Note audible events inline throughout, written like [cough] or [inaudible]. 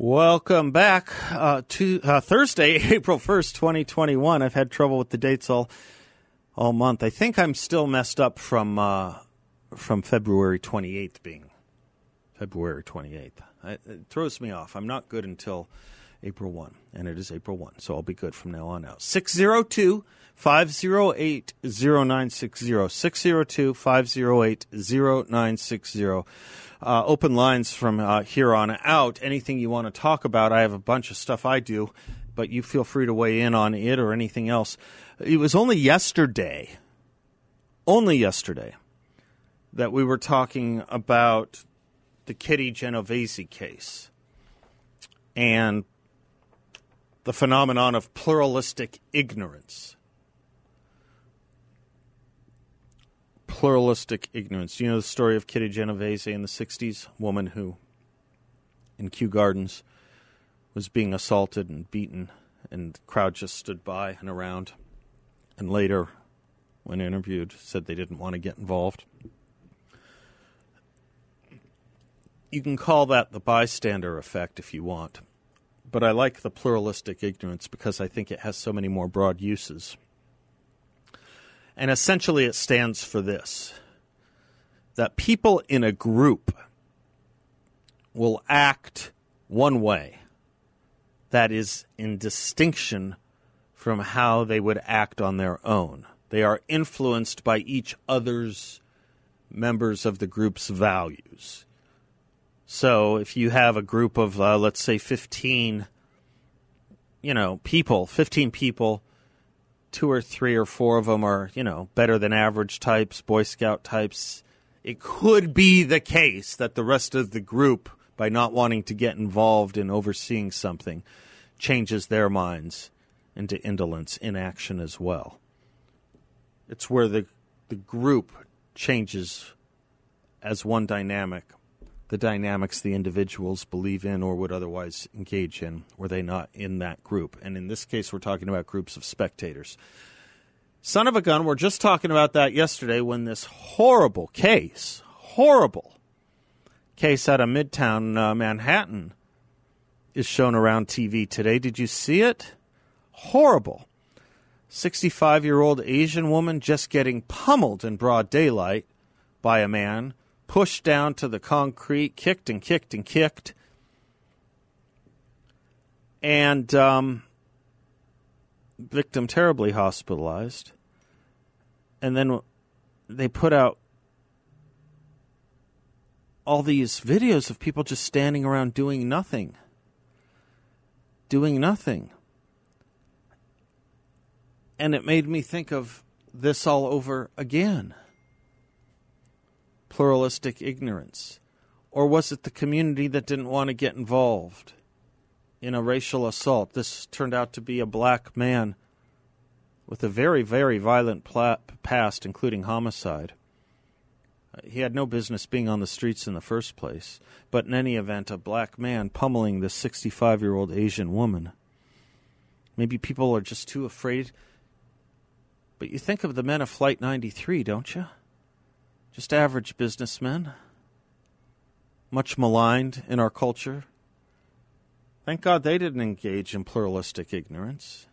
Welcome back uh, to uh, Thursday, [laughs] April first, twenty twenty one. I've had trouble with the dates all all month. I think I'm still messed up from uh, from February twenty eighth being February twenty eighth. It throws me off. I'm not good until April one, and it is April one, so I'll be good from now on out. Six zero two. 508 0960. 602 508 0960 uh, open lines from uh, here on out. Anything you want to talk about, I have a bunch of stuff I do, but you feel free to weigh in on it or anything else. It was only yesterday, only yesterday, that we were talking about the Kitty Genovese case and the phenomenon of pluralistic ignorance. Pluralistic ignorance. You know the story of Kitty Genovese in the 60s? Woman who, in Kew Gardens, was being assaulted and beaten, and the crowd just stood by and around. And later, when interviewed, said they didn't want to get involved. You can call that the bystander effect if you want, but I like the pluralistic ignorance because I think it has so many more broad uses. And essentially, it stands for this that people in a group will act one way that is in distinction from how they would act on their own. They are influenced by each other's members of the group's values. So if you have a group of, uh, let's say, 15, you know, people, 15 people two or three or four of them are, you know, better than average types, Boy Scout types. It could be the case that the rest of the group, by not wanting to get involved in overseeing something, changes their minds into indolence, inaction as well. It's where the, the group changes as one dynamic the dynamics the individuals believe in or would otherwise engage in were they not in that group. And in this case, we're talking about groups of spectators. Son of a gun, we're just talking about that yesterday when this horrible case, horrible case out of Midtown uh, Manhattan is shown around TV today. Did you see it? Horrible. 65 year old Asian woman just getting pummeled in broad daylight by a man pushed down to the concrete, kicked and kicked and kicked. And um, victim terribly hospitalized. And then they put out all these videos of people just standing around doing nothing. Doing nothing. And it made me think of this all over again pluralistic ignorance? Or was it the community that didn't want to get involved in a racial assault? This turned out to be a black man with a very, very violent pla- past, including homicide. Uh, he had no business being on the streets in the first place, but in any event, a black man pummeling this 65 year old Asian woman. Maybe people are just too afraid. But you think of the men of Flight 93, don't you? Just average businessmen, much maligned in our culture. Thank God they didn't engage in pluralistic ignorance.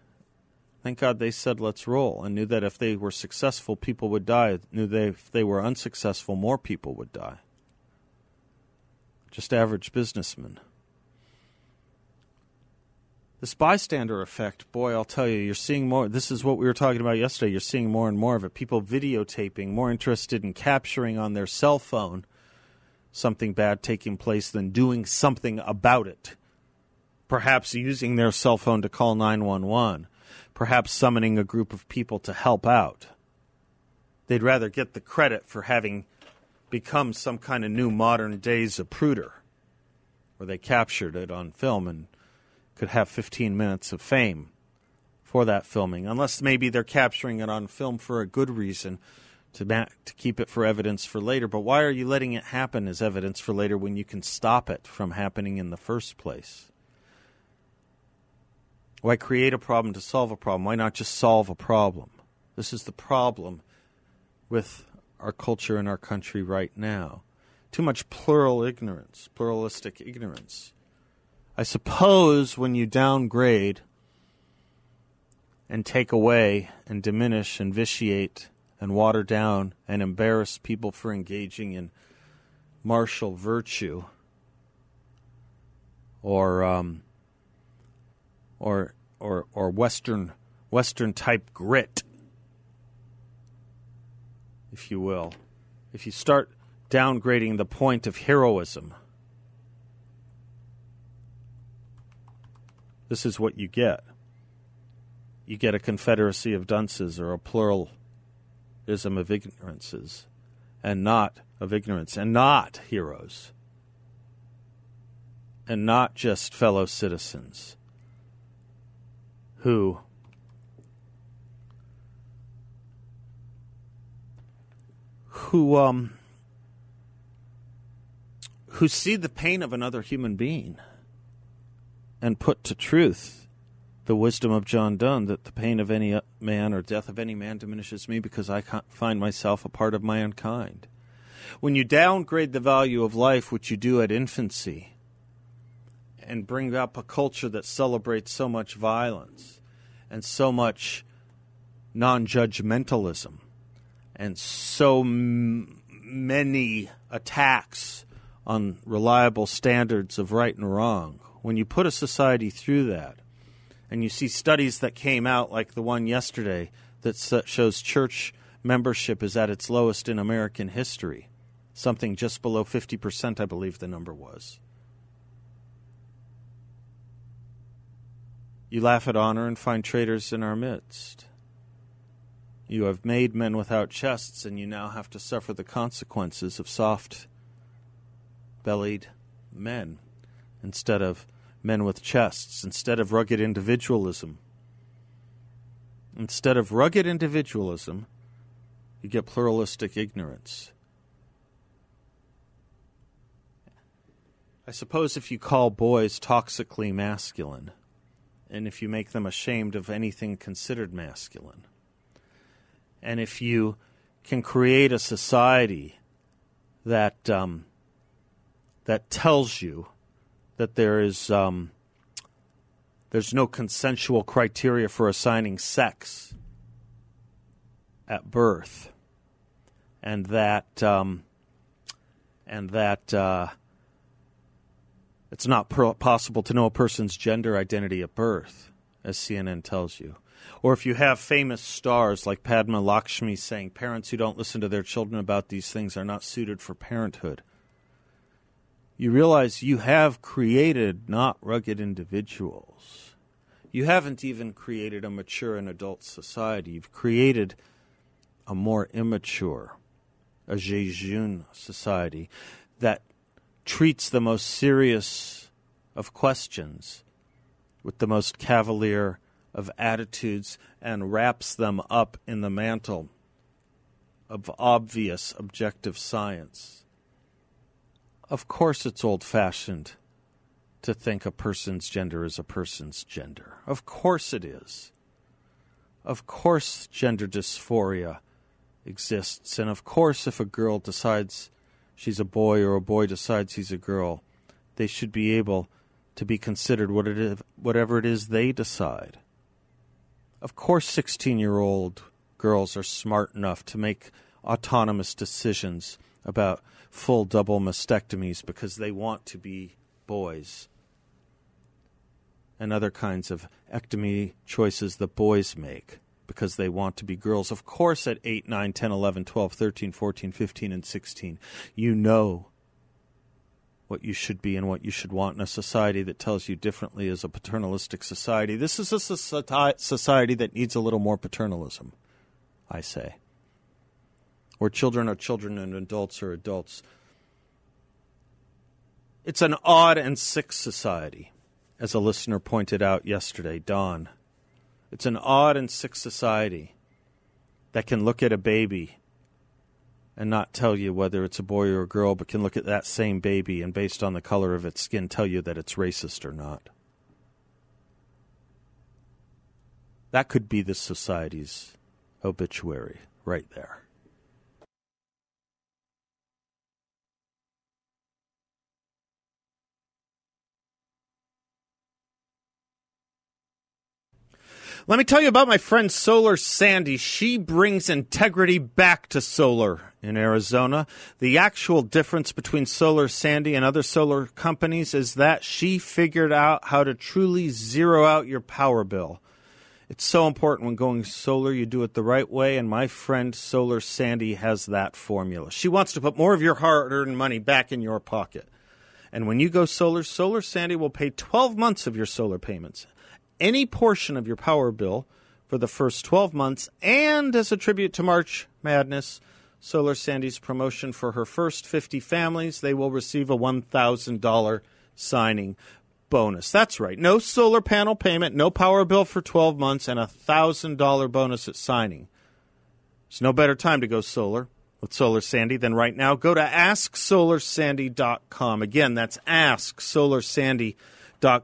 Thank God they said, let's roll, and knew that if they were successful, people would die. Knew that if they were unsuccessful, more people would die. Just average businessmen. This bystander effect, boy, I'll tell you, you're seeing more. This is what we were talking about yesterday. You're seeing more and more of it. People videotaping, more interested in capturing on their cell phone something bad taking place than doing something about it. Perhaps using their cell phone to call 911. Perhaps summoning a group of people to help out. They'd rather get the credit for having become some kind of new modern day Zapruder where they captured it on film and could have 15 minutes of fame for that filming, unless maybe they're capturing it on film for a good reason to to keep it for evidence for later. But why are you letting it happen as evidence for later when you can stop it from happening in the first place? Why create a problem to solve a problem? Why not just solve a problem? This is the problem with our culture and our country right now. Too much plural ignorance, pluralistic ignorance. I suppose when you downgrade and take away and diminish and vitiate and water down and embarrass people for engaging in martial virtue or um, or or or western western type grit if you will if you start downgrading the point of heroism this is what you get. You get a confederacy of dunces or a pluralism of ignorances and not of ignorance and not heroes and not just fellow citizens who who um who see the pain of another human being and put to truth the wisdom of John Donne that the pain of any uh, man or death of any man diminishes me because I find myself a part of my own kind. When you downgrade the value of life, which you do at infancy, and bring up a culture that celebrates so much violence and so much non judgmentalism and so m- many attacks on reliable standards of right and wrong, when you put a society through that, and you see studies that came out, like the one yesterday, that shows church membership is at its lowest in American history, something just below 50%, I believe the number was. You laugh at honor and find traitors in our midst. You have made men without chests, and you now have to suffer the consequences of soft bellied men instead of men with chests, instead of rugged individualism. Instead of rugged individualism, you get pluralistic ignorance. I suppose if you call boys toxically masculine, and if you make them ashamed of anything considered masculine, and if you can create a society that um, that tells you that there is um, there's no consensual criteria for assigning sex at birth, and that um, and that uh, it's not per- possible to know a person's gender identity at birth, as CNN tells you. Or if you have famous stars like Padma Lakshmi saying parents who don't listen to their children about these things are not suited for parenthood you realize you have created not rugged individuals. You haven't even created a mature and adult society. You've created a more immature, a jejune society that treats the most serious of questions with the most cavalier of attitudes and wraps them up in the mantle of obvious objective science of course, it's old fashioned to think a person's gender is a person's gender. Of course, it is. Of course, gender dysphoria exists. And of course, if a girl decides she's a boy or a boy decides he's a girl, they should be able to be considered what it is, whatever it is they decide. Of course, 16 year old girls are smart enough to make autonomous decisions about full double mastectomies because they want to be boys and other kinds of ectomy choices that boys make because they want to be girls. Of course, at 8, 9, 10, 11, 12, 13, 14, 15, and 16, you know what you should be and what you should want in a society that tells you differently as a paternalistic society. This is a society that needs a little more paternalism, I say where children are children and adults are adults. It's an odd and sick society, as a listener pointed out yesterday, Don. It's an odd and sick society that can look at a baby and not tell you whether it's a boy or a girl, but can look at that same baby and, based on the color of its skin, tell you that it's racist or not. That could be the society's obituary right there. Let me tell you about my friend Solar Sandy. She brings integrity back to solar in Arizona. The actual difference between Solar Sandy and other solar companies is that she figured out how to truly zero out your power bill. It's so important when going solar, you do it the right way, and my friend Solar Sandy has that formula. She wants to put more of your hard earned money back in your pocket. And when you go solar, Solar Sandy will pay 12 months of your solar payments any portion of your power bill for the first 12 months. And as a tribute to March Madness, Solar Sandy's promotion for her first 50 families, they will receive a $1,000 signing bonus. That's right. No solar panel payment, no power bill for 12 months, and a $1,000 bonus at signing. There's no better time to go solar with Solar Sandy than right now. Go to asksolarsandy.com. Again, that's asksolarsandy.com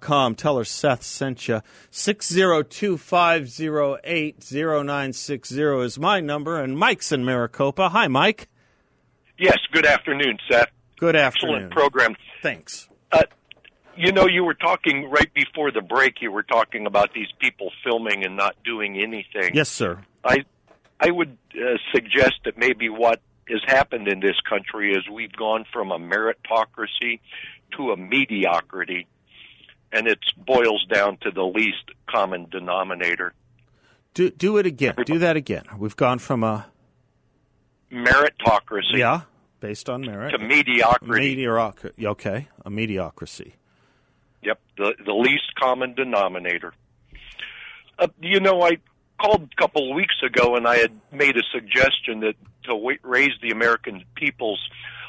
com. Tell her Seth sent you. 602-508-0960 is my number, and Mike's in Maricopa. Hi, Mike. Yes, good afternoon, Seth. Good afternoon. Excellent program. Thanks. Uh, you know, you were talking right before the break. You were talking about these people filming and not doing anything. Yes, sir. I, I would uh, suggest that maybe what has happened in this country is we've gone from a meritocracy to a mediocrity and it boils down to the least common denominator. Do do it again. Do that again. We've gone from a meritocracy. Yeah, based on merit. To mediocrity. Mediocrity. Okay, a mediocrity. Yep, the the least common denominator. Uh, you know, I called a couple of weeks ago and I had made a suggestion that to raise the American people's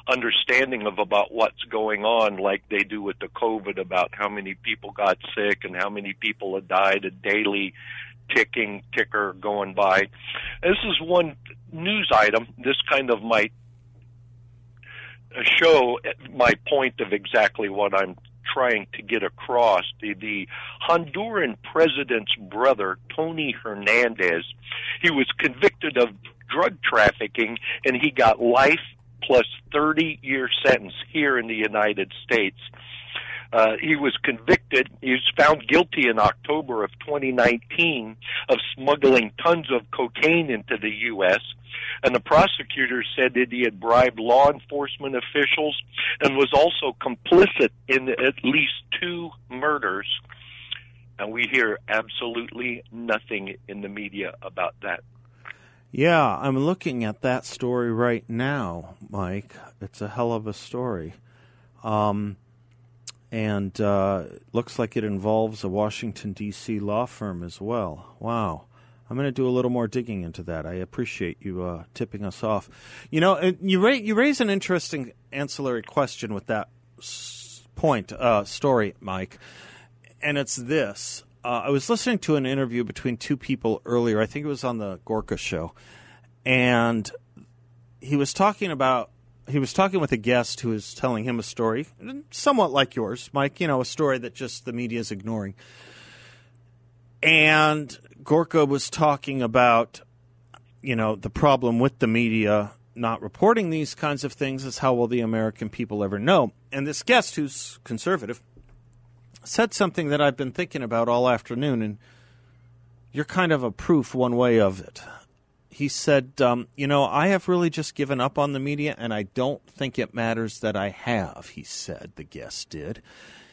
understanding of about what's going on, like they do with the COVID, about how many people got sick and how many people had died, a daily ticking ticker going by. This is one news item. This kind of might show my point of exactly what I'm trying to get across. The, the Honduran president's brother, Tony Hernandez, he was convicted of drug trafficking and he got life plus 30 year sentence here in the United States. Uh, he was convicted. He was found guilty in October of 2019 of smuggling tons of cocaine into the U.S. And the prosecutor said that he had bribed law enforcement officials and was also complicit in at least two murders. And we hear absolutely nothing in the media about that. Yeah, I'm looking at that story right now, Mike. It's a hell of a story. Um, and uh, looks like it involves a Washington, D.C. law firm as well. Wow. I'm going to do a little more digging into that. I appreciate you uh, tipping us off. You know, you, ra- you raise an interesting ancillary question with that s- point, uh, story, Mike. And it's this uh, I was listening to an interview between two people earlier. I think it was on the Gorka show, and he was talking about he was talking with a guest who was telling him a story, somewhat like yours, Mike. You know, a story that just the media is ignoring. And Gorka was talking about, you know, the problem with the media not reporting these kinds of things is how will the American people ever know? And this guest, who's conservative, said something that I've been thinking about all afternoon, and you're kind of a proof one way of it. He said, um, You know, I have really just given up on the media, and I don't think it matters that I have, he said, the guest did.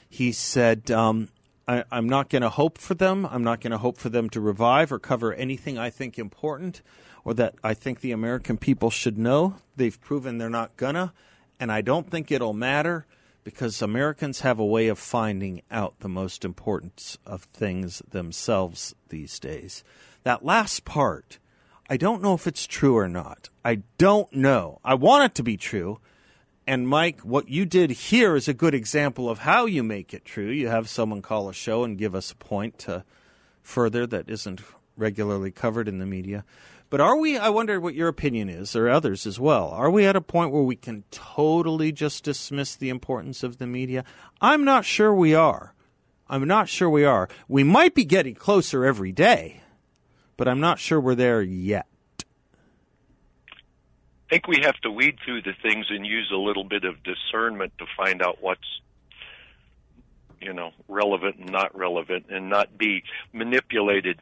He said, um, I, I'm not going to hope for them. I'm not going to hope for them to revive or cover anything I think important or that I think the American people should know. They've proven they're not going to, and I don't think it'll matter because Americans have a way of finding out the most important of things themselves these days. That last part, I don't know if it's true or not. I don't know. I want it to be true, and Mike, what you did here is a good example of how you make it true. You have someone call a show and give us a point to further that isn't regularly covered in the media. But are we, I wonder what your opinion is, or others as well, are we at a point where we can totally just dismiss the importance of the media? I'm not sure we are. I'm not sure we are. We might be getting closer every day, but I'm not sure we're there yet. I think we have to weed through the things and use a little bit of discernment to find out what's you know relevant and not relevant and not be manipulated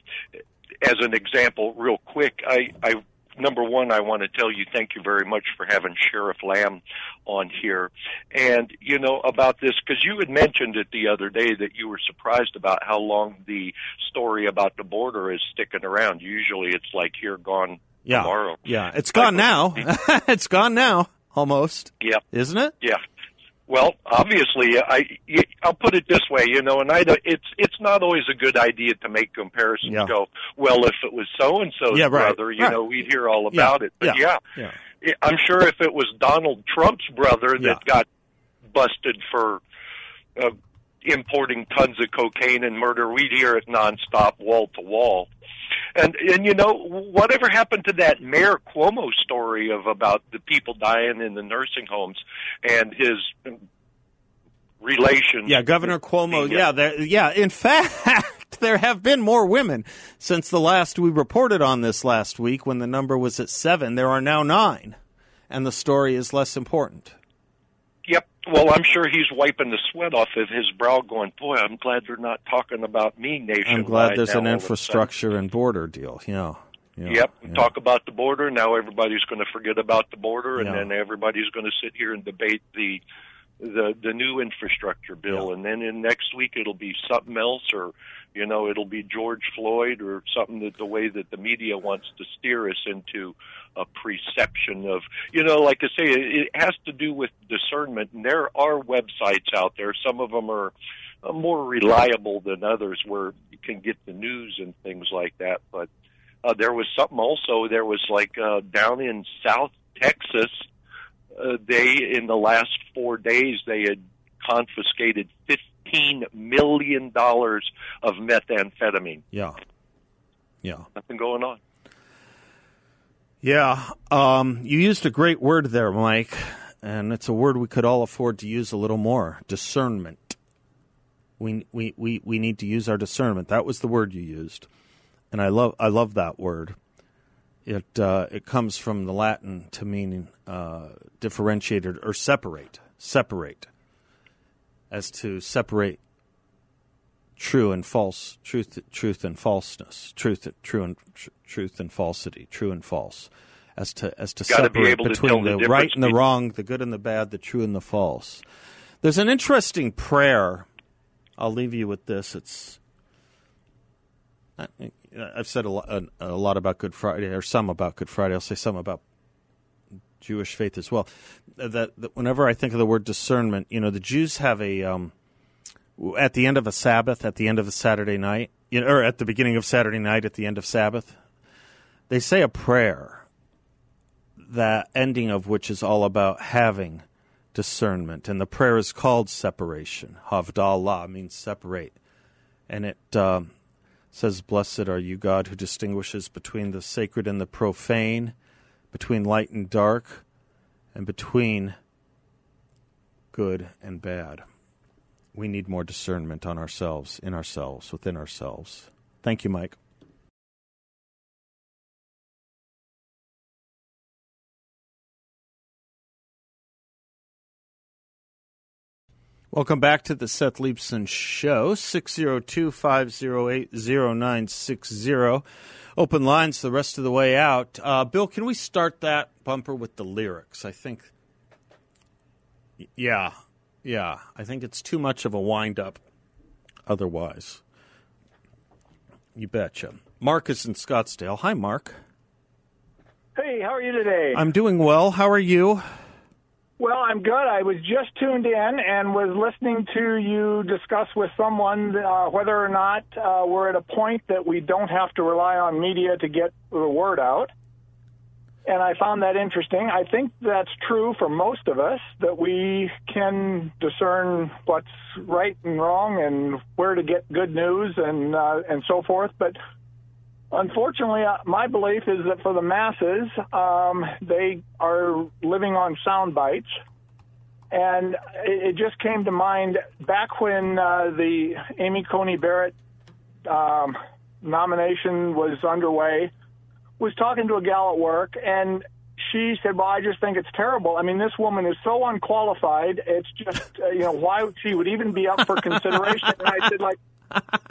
as an example real quick i i number one i want to tell you thank you very much for having sheriff lamb on here and you know about this because you had mentioned it the other day that you were surprised about how long the story about the border is sticking around usually it's like here gone yeah. tomorrow Yeah, it's gone now. [laughs] it's gone now, almost. yeah Isn't it? Yeah. Well, obviously, I I'll put it this way, you know, and I don't- it's it's not always a good idea to make comparisons. Yeah. Go well if it was so and so's Yeah, right, brother, you right. know, we'd hear all about it. But yeah, yeah, yeah. I'm sure if it was Donald Trump's brother that Yeah. got busted for uh, importing tons of cocaine and murder, we'd hear it nonstop, wall to wall. And and you know whatever happened to that Mayor Cuomo story of about the people dying in the nursing homes and his relations? Yeah, Governor Cuomo. Yeah. Uh, yeah, there, yeah. In [laughs] fact, there have been more women since the last we reported on this last week when the number was at seven. There are now nine, and the story is less important. Well, I'm sure he's wiping the sweat off of his brow, going, "Boy, I'm glad they're not talking about me nationwide." I'm glad there's an all of a sudden." infrastructure and border deal. Yeah. yeah Yep. yeah. Talk about the border. Now everybody's going to forget about the border, and Yeah. then everybody's going to sit here and debate the the the new infrastructure bill, and then in next week it'll be something else, or you know it'll be George Floyd or something that the way that the media wants to steer us into a perception of you know like I say it, has to do with discernment, and there are websites out there. Some of them are uh, more reliable than others, where you can get the news and things like that, but. Uh, there was something also. There was like uh, down in South Texas, uh, they in the last four days they had confiscated fifteen million dollars of methamphetamine. Yeah. Yeah. Nothing going on. Yeah, um, you used a great word there, Mike, and it's a word we could all afford to use a little more: discernment. We we we we need to use our discernment. That was the word you used, and I love I love that word. It uh, it comes from the Latin to mean uh, differentiated or separate, separate, as to separate true and false, truth, truth and falseness, truth, true and tr- truth and falsity, true and false, as to as to be separate to between tell the the, right and the wrong, the good and the bad, the true and the false. There's an interesting prayer. I'll leave you with this. It's I- I've said a lot, a, a lot about Good Friday, or some about Good Friday. I'll say some about Jewish faith as well. That, that whenever I think of the word discernment, you know, the Jews have a um, at the end of a Sabbath, at the end of a Saturday night, you know, or at the beginning of Saturday night, at the end of Sabbath, they say a prayer. That ending of which is all about having discernment, and the prayer is called separation. Havdalah means separate, and it um, says, "Blessed are you, God, who distinguishes between the sacred and the profane, between light and dark, and between good and bad." We need more discernment on ourselves, in ourselves, within ourselves. Thank you, Mike. Welcome back to the Seth Leibsohn Show, 602 508 0960. Open lines the rest of the way out. Uh, Bill, can we start that bumper with the lyrics? I think. Yeah, yeah. I think it's too much of a wind up otherwise. You betcha. Mark is in Scottsdale. Hi, Mark. Hey, how are you today? I'm doing well. How are you? Well, I'm good. I was just tuned in and was listening to you discuss with someone uh, whether or not uh, we're at a point that we don't have to rely on media to get the word out. and I found that interesting. I think that's true for most of us that we can discern what's right and wrong and where to get good news and uh, and so forth. But unfortunately, uh, my belief is that for the masses, um, they are living on sound bites. And it, it just came to mind back when uh, the Amy Coney Barrett um, nomination was underway was talking to a gal at work, and she said, "Well, I just think it's terrible. I mean, this woman is so unqualified. It's just, uh, you know, why would she would even be up for consideration." and I said, "Like,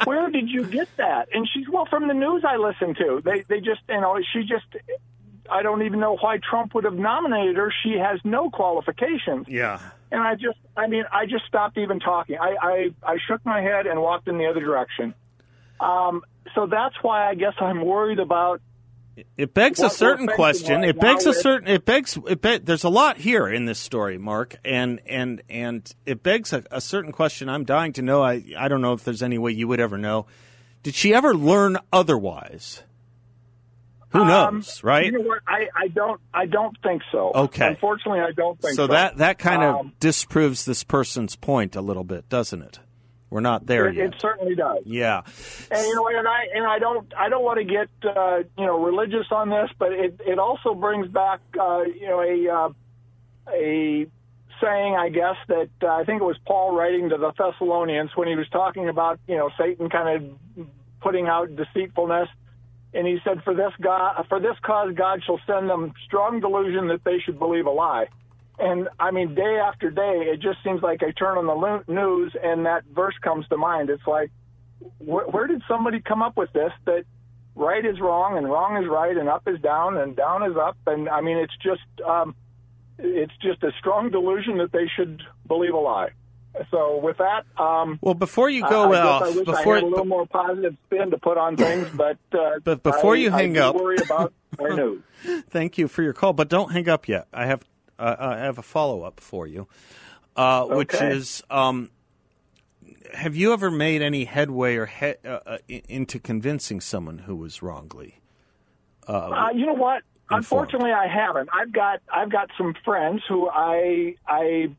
where did you get that?" And she's, "Well, from the news I listen to. They, they just, you know, she just." I don't even know why Trump would have nominated her. She has no qualifications. Yeah. And I just, I mean, I just stopped even talking. I, I, I shook my head and walked in the other direction. Um, so that's why I guess I'm worried about it begs What a certain question. right It begs a certain. It begs. It be, there's a lot here in this story, Mark, and and and it begs a, a certain question. I'm dying to know. I I don't know if there's any way you would ever know. Did she ever learn otherwise? Who knows, right? Um, You know? I, I don't I don't think so. Okay. Unfortunately, I don't think so. so that that kind of Um, disproves this person's point a little bit, doesn't it? We're not there it, yet. it certainly does. yeah. And you know, and I and I don't I don't want to get uh, you know religious on this, but it it also brings back uh, you know a uh, a saying I guess that uh, I think it was Paul writing to the Thessalonians when he was talking about you know Satan kind of putting out deceitfulness, and he said for this God for this cause God shall send them strong delusion that they should believe a lie. And I mean, day after day, it just seems like I turn on the news and that verse comes to mind. It's like, where, where did somebody come up with this that right is wrong and wrong is right and up is down and down is up? And I mean, it's just, um, it's just a strong delusion that they should believe a lie. So with that, um, Well, before you go I, off, I wish before I had a little more positive spin to put on [laughs] things, but uh, But before you hang up- worry about our [laughs] news. Thank you for your call, but don't hang up yet. I have uh, I have a follow up for you, uh, which is: um, Have you ever made any headway or he- uh, uh, into convincing someone who was wrongly? Uh, you know what? Unfortunately, I haven't. I've got I've got some friends who I I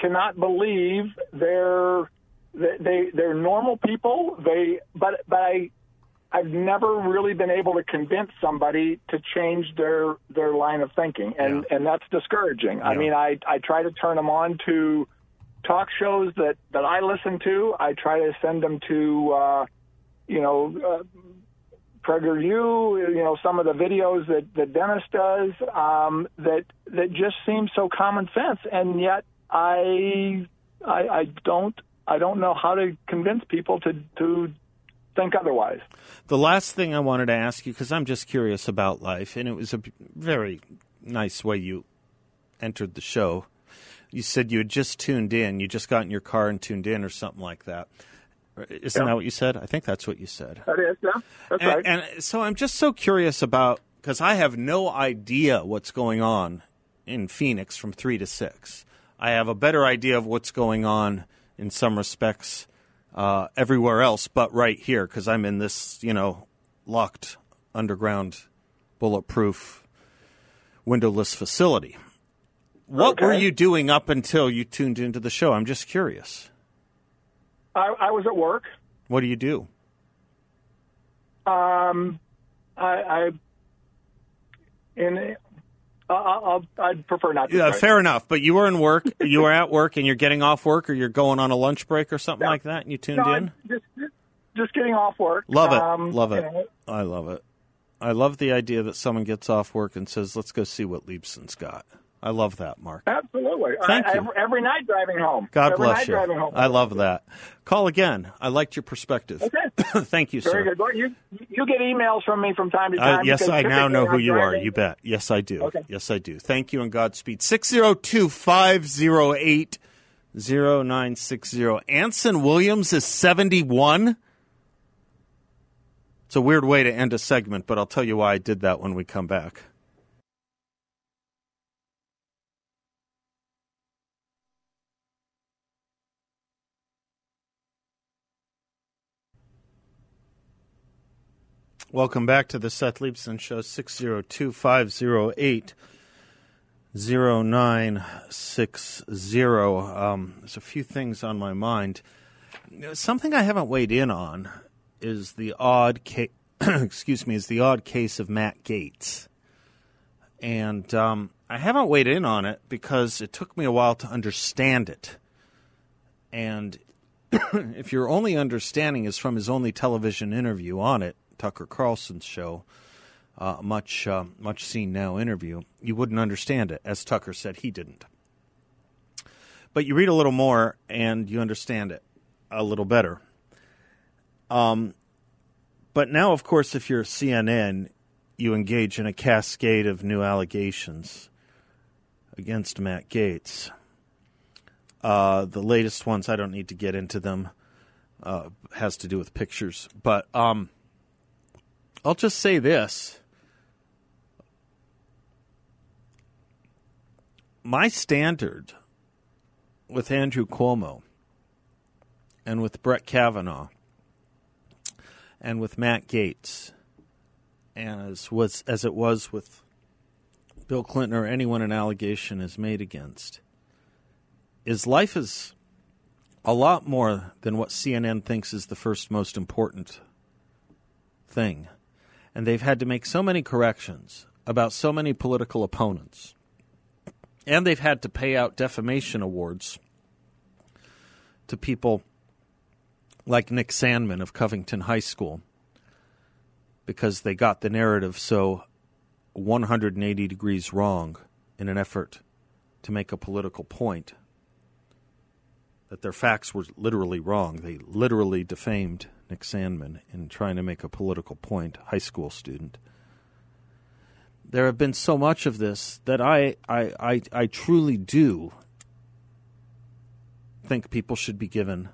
cannot believe they're they they- they're normal people. They but but I I've never really been able to convince somebody to change their their line of thinking, and and that's discouraging. I mean, I I try to turn them on to talk shows that that I listen to. I try to send them to uh, you know. Uh, Prager U, you know, some of the videos that, that Dennis does, um, that that just seem so common sense, and yet I, I I don't I don't know how to convince people to to think otherwise. The last thing I wanted to ask you, because I'm just curious about life, and it was a very nice way you entered the show. You said you had just tuned in, you just got in your car and tuned in, or something like that. Isn't Yeah. that what you said? I think that's what you said. That is, yeah, that's and, right. and so I'm just so curious about because I have no idea what's going on in Phoenix from three to six. I have a better idea of what's going on in some respects uh, everywhere else, but right here because I'm in this, you know, locked underground, bulletproof, windowless facility. What were you doing up until you tuned into the show? I'm just curious. I, I was at work. What do you do? Um, I, I in I'll, I'll I'd prefer not to. Yeah, fair enough. But you were in work. You were at work, and you're getting off work, or you're going on a lunch break, or something Yeah. like that, and you tuned No, in. Just, just getting off work. Love it. Um, love it. know, I love it. I love the idea that someone gets off work and says, "Let's go see what Leibsohn's got." I love that, Mark. Absolutely. Thank I, you. Every, every night driving home. God every bless night you. Driving home. I love that. Call again. I liked your perspective. Okay. [coughs] Thank you, Very sir. good. Well, you you get emails from me from time to Uh, time. yes, I now know who you I'm are. driving- You bet. Yes, I do. Okay. Yes, I do. Thank you and Godspeed. 602 508 0960. Anson Williams is 71. It's a weird way to end a segment, but I'll tell you why I did that when we come back. Welcome back to the Seth Leibsohn Show, 602 508 0960. Um, there's a few things on my mind. Something I haven't weighed in on is the odd case. [clears throat] excuse me, is the odd case of Matt Gaetz, And um, I haven't weighed in on it because it took me a while to understand it. And [clears throat] if your only understanding is from his only television interview on it, Tucker Carlson's show, uh, much uh, much seen now interview, you wouldn't understand it. As Tucker said, he didn't. But you read a little more and you understand it a little better. Um, but now, of course, if you're CNN, you engage in a cascade of new allegations against Matt Gaetz. Uh, the latest ones, I don't need to get into them, uh, has to do with pictures. But um, I'll just say this. My standard with Andrew Cuomo and with Brett Kavanaugh and with Matt Gaetz as was as it was with Bill Clinton or anyone an allegation is made against, is life is a lot more than what CNN thinks is the first most important thing and they've had to make so many corrections about so many political opponents. And they've had to pay out defamation awards to people like Nick Sandmann of Covington High School because they got the narrative so 180 degrees wrong in an effort to make a political point that their facts were literally wrong. They literally defamed Nick Sandmann, in trying to make a political point, high school student. There have been so much of this that I, I, I, I truly do think people should be given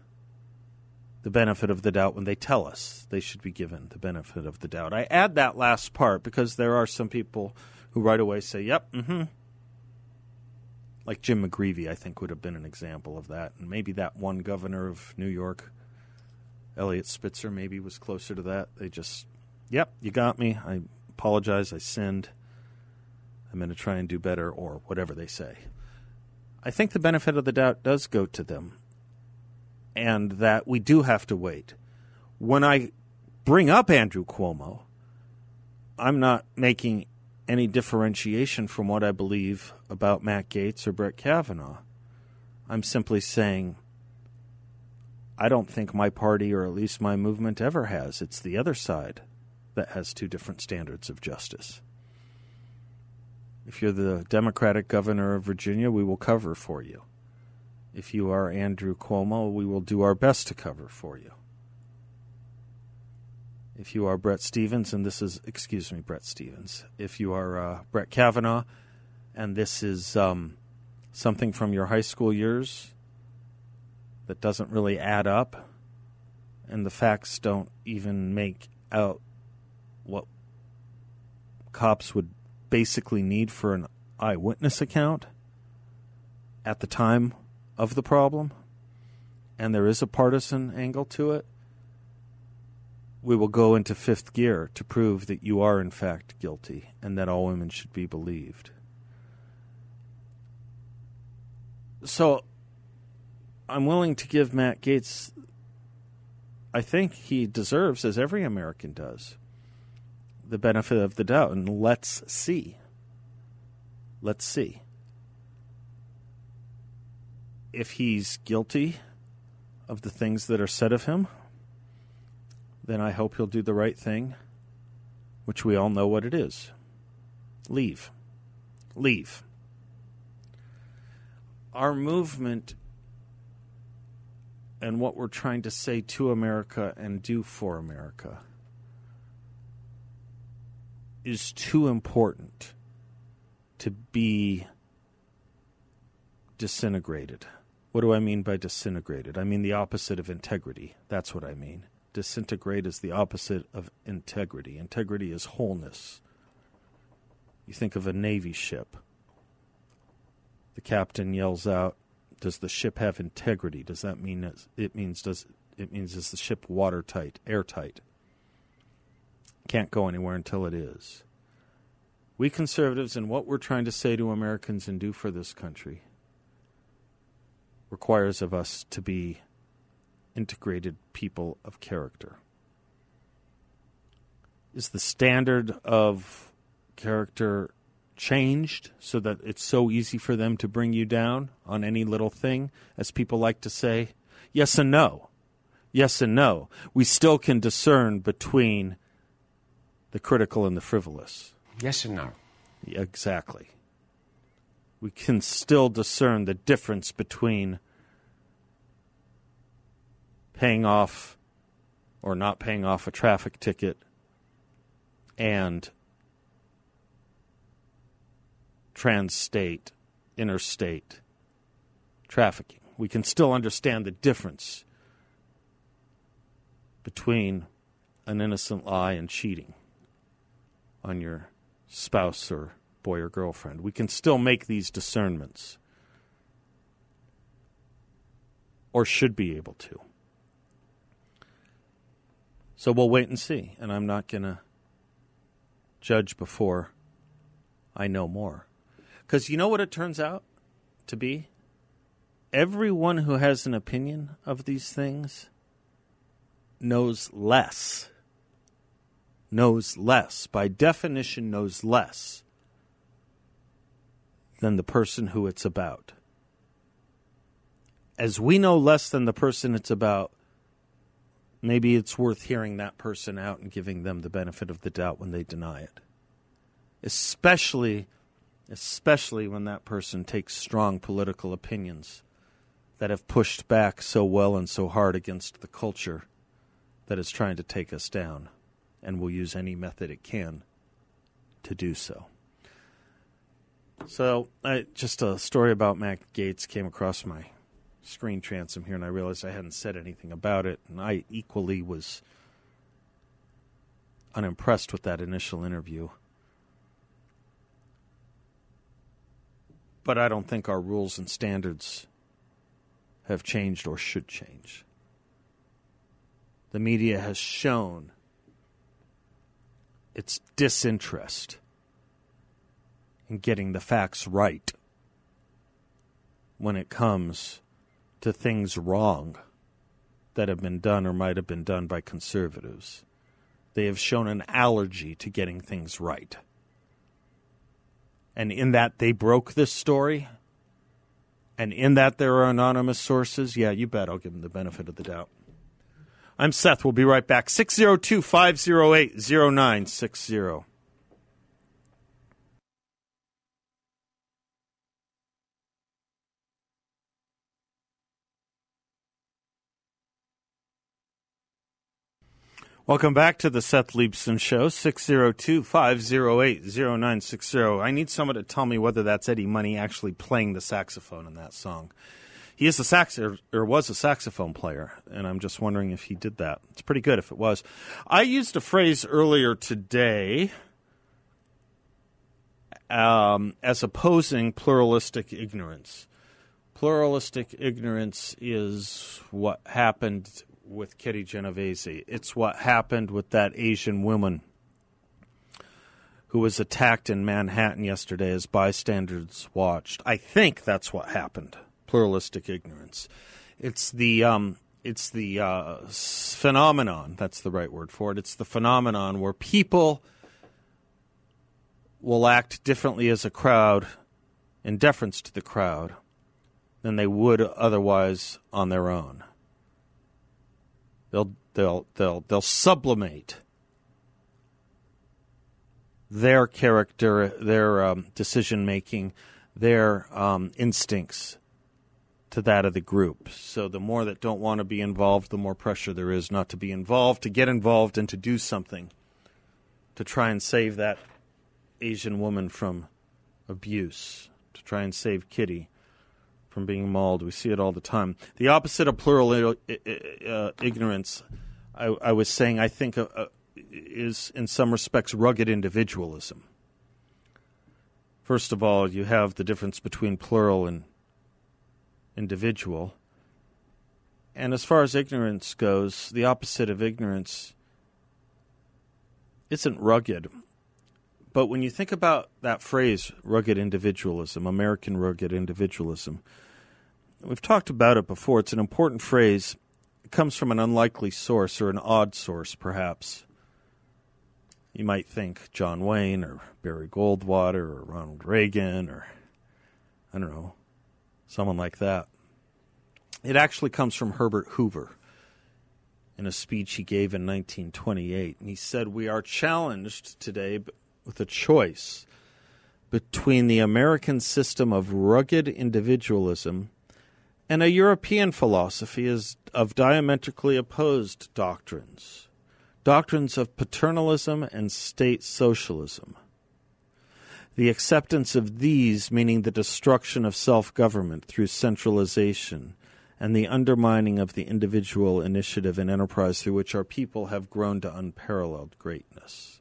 the benefit of the doubt when they tell us they should be given the benefit of the doubt. I add that last part because there are some people who right away say, yep, mm hmm. Like Jim McGreevey, I think, would have been an example of that. And maybe that one governor of New York Eliot Spitzer maybe was closer to that. They just, yep, you got me. I apologize. I sinned. I'm going to try and do better, or whatever they say. I think the benefit of the doubt does go to them, and that we do have to wait. When I bring up Andrew Cuomo, I'm not making any differentiation from what I believe about Matt Gaetz or Brett Kavanaugh. I'm simply saying I don't think my party, or at least my movement, ever has. It's the other side that has two different standards of justice. If you're the Democratic governor of Virginia, we will cover for you. If you are Andrew Cuomo, we will do our best to cover for you. If you are Bret Stephens, and this is, excuse me, Bret Stephens, if you are uh, Brett Kavanaugh, and this is um, something from your high school years, that doesn't really add up, and the facts don't even make out what cops would basically need for an eyewitness account at the time of the problem, and there is a partisan angle to it, we will go into fifth gear to prove that you are, in fact, guilty and that all women should be believed. So I'm willing to give Matt Gaetz. I think he deserves, as every American does, the benefit of the doubt, and let's see. Let's see. If he's guilty of the things that are said of him, then I hope he'll do the right thing, which we all know what it is. Leave. Leave. Our movement and what we're trying to say to America and do for America is too important to be disintegrated. What do I mean by disintegrated? I mean the opposite of integrity. That's what I mean. Disintegrate is the opposite of integrity. Integrity is wholeness. You think of a Navy ship. The captain yells out, does the ship have integrity? Does that mean it means does it means is the ship watertight, airtight? can't go anywhere until it is. We conservatives and what we're trying to say to Americans and do for this country requires of us to be integrated people of character. Is the standard of character changed so that it's so easy for them to bring you down on any little thing, as people like to say? Yes and no. Yes and no. We still can discern between the critical and the frivolous. Yes and no. Exactly. We can still discern the difference between paying off or not paying off a traffic ticket and trans-state, interstate trafficking. We can still understand the difference between an innocent lie and cheating on your spouse or boy or girlfriend. We can still make these discernments, or should be able to. So we'll wait and see, and I'm not going to judge before I know more. Because you know what it turns out to be? Everyone who has an opinion of these things knows less. Knows less. By definition, knows less than the person who it's about. As we know less than the person it's about, maybe it's worth hearing that person out and giving them the benefit of the doubt when they deny it. Especially especially when that person takes strong political opinions that have pushed back so well and so hard against the culture that is trying to take us down and will use any method it can to do so. So, I, just a story about Matt Gaetz came across my screen transom here, and I realized I hadn't said anything about it, and I equally was unimpressed with that initial interview. But I don't think our rules and standards have changed or should change. The media has shown its disinterest in getting the facts right when it comes to things wrong that have been done or might have been done by conservatives. They have shown an allergy to getting things right and in that they broke this story, and in that there are anonymous sources, yeah, you bet I'll give them the benefit of the doubt. I'm Seth. We'll be right back. 602 508 0960. Welcome back to the Seth Leibsohn Show, 602 508 0960. I need someone to tell me whether that's Eddie Money actually playing the saxophone in that song. He is a sax or, or was a saxophone player, and I'm just wondering if he did that. It's pretty good if it was. I used a phrase earlier today um, as opposing pluralistic ignorance. Pluralistic ignorance is what happened with Kitty Genovese. It's what happened with that Asian woman who was attacked in Manhattan yesterday as bystanders watched. I think that's what happened. Pluralistic ignorance. It's the um, it's the uh, phenomenon. That's the right word for it. It's the phenomenon where people will act differently as a crowd in deference to the crowd than they would otherwise on their own. They'll they'll they'll they'll sublimate their character, their um, decision making, their um, instincts to that of the group. So the more that don't want to be involved, the more pressure there is not to be involved, to get involved, and to do something to try and save that Asian woman from abuse, to try and save Kitty from being mauled. We see it all the time. The opposite of plural uh, ignorance, I, I, was saying, I think, uh, uh, is in some respects rugged individualism. First of all, you have the difference between plural and individual. And as far as ignorance goes, the opposite of ignorance isn't rugged. But when you think about that phrase, rugged individualism, American rugged individualism, we've talked about it before. It's an important phrase. It comes from an unlikely source or an odd source, perhaps. You might think John Wayne or Barry Goldwater or Ronald Reagan or, I don't know, someone like that. It actually comes from Herbert Hoover in a speech he gave in 1928. And he said, We are challenged today with a choice between the American system of rugged individualism and a European philosophy is of diametrically opposed doctrines doctrines of paternalism and state socialism. The acceptance of these, meaning the destruction of self government through centralization, and the undermining of the individual initiative and enterprise through which our people have grown to unparalleled greatness.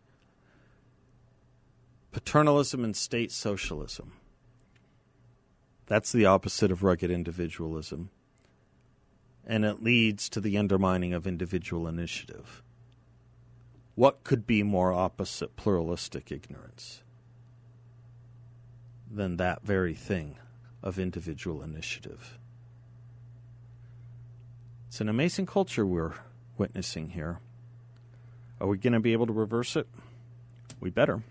Paternalism and state socialism. That's the opposite of rugged individualism. And it leads to the undermining of individual initiative. What could be more opposite pluralistic ignorance than that very thing of individual initiative? It's an amazing culture we're witnessing here. Are we going to be able to reverse it? We better.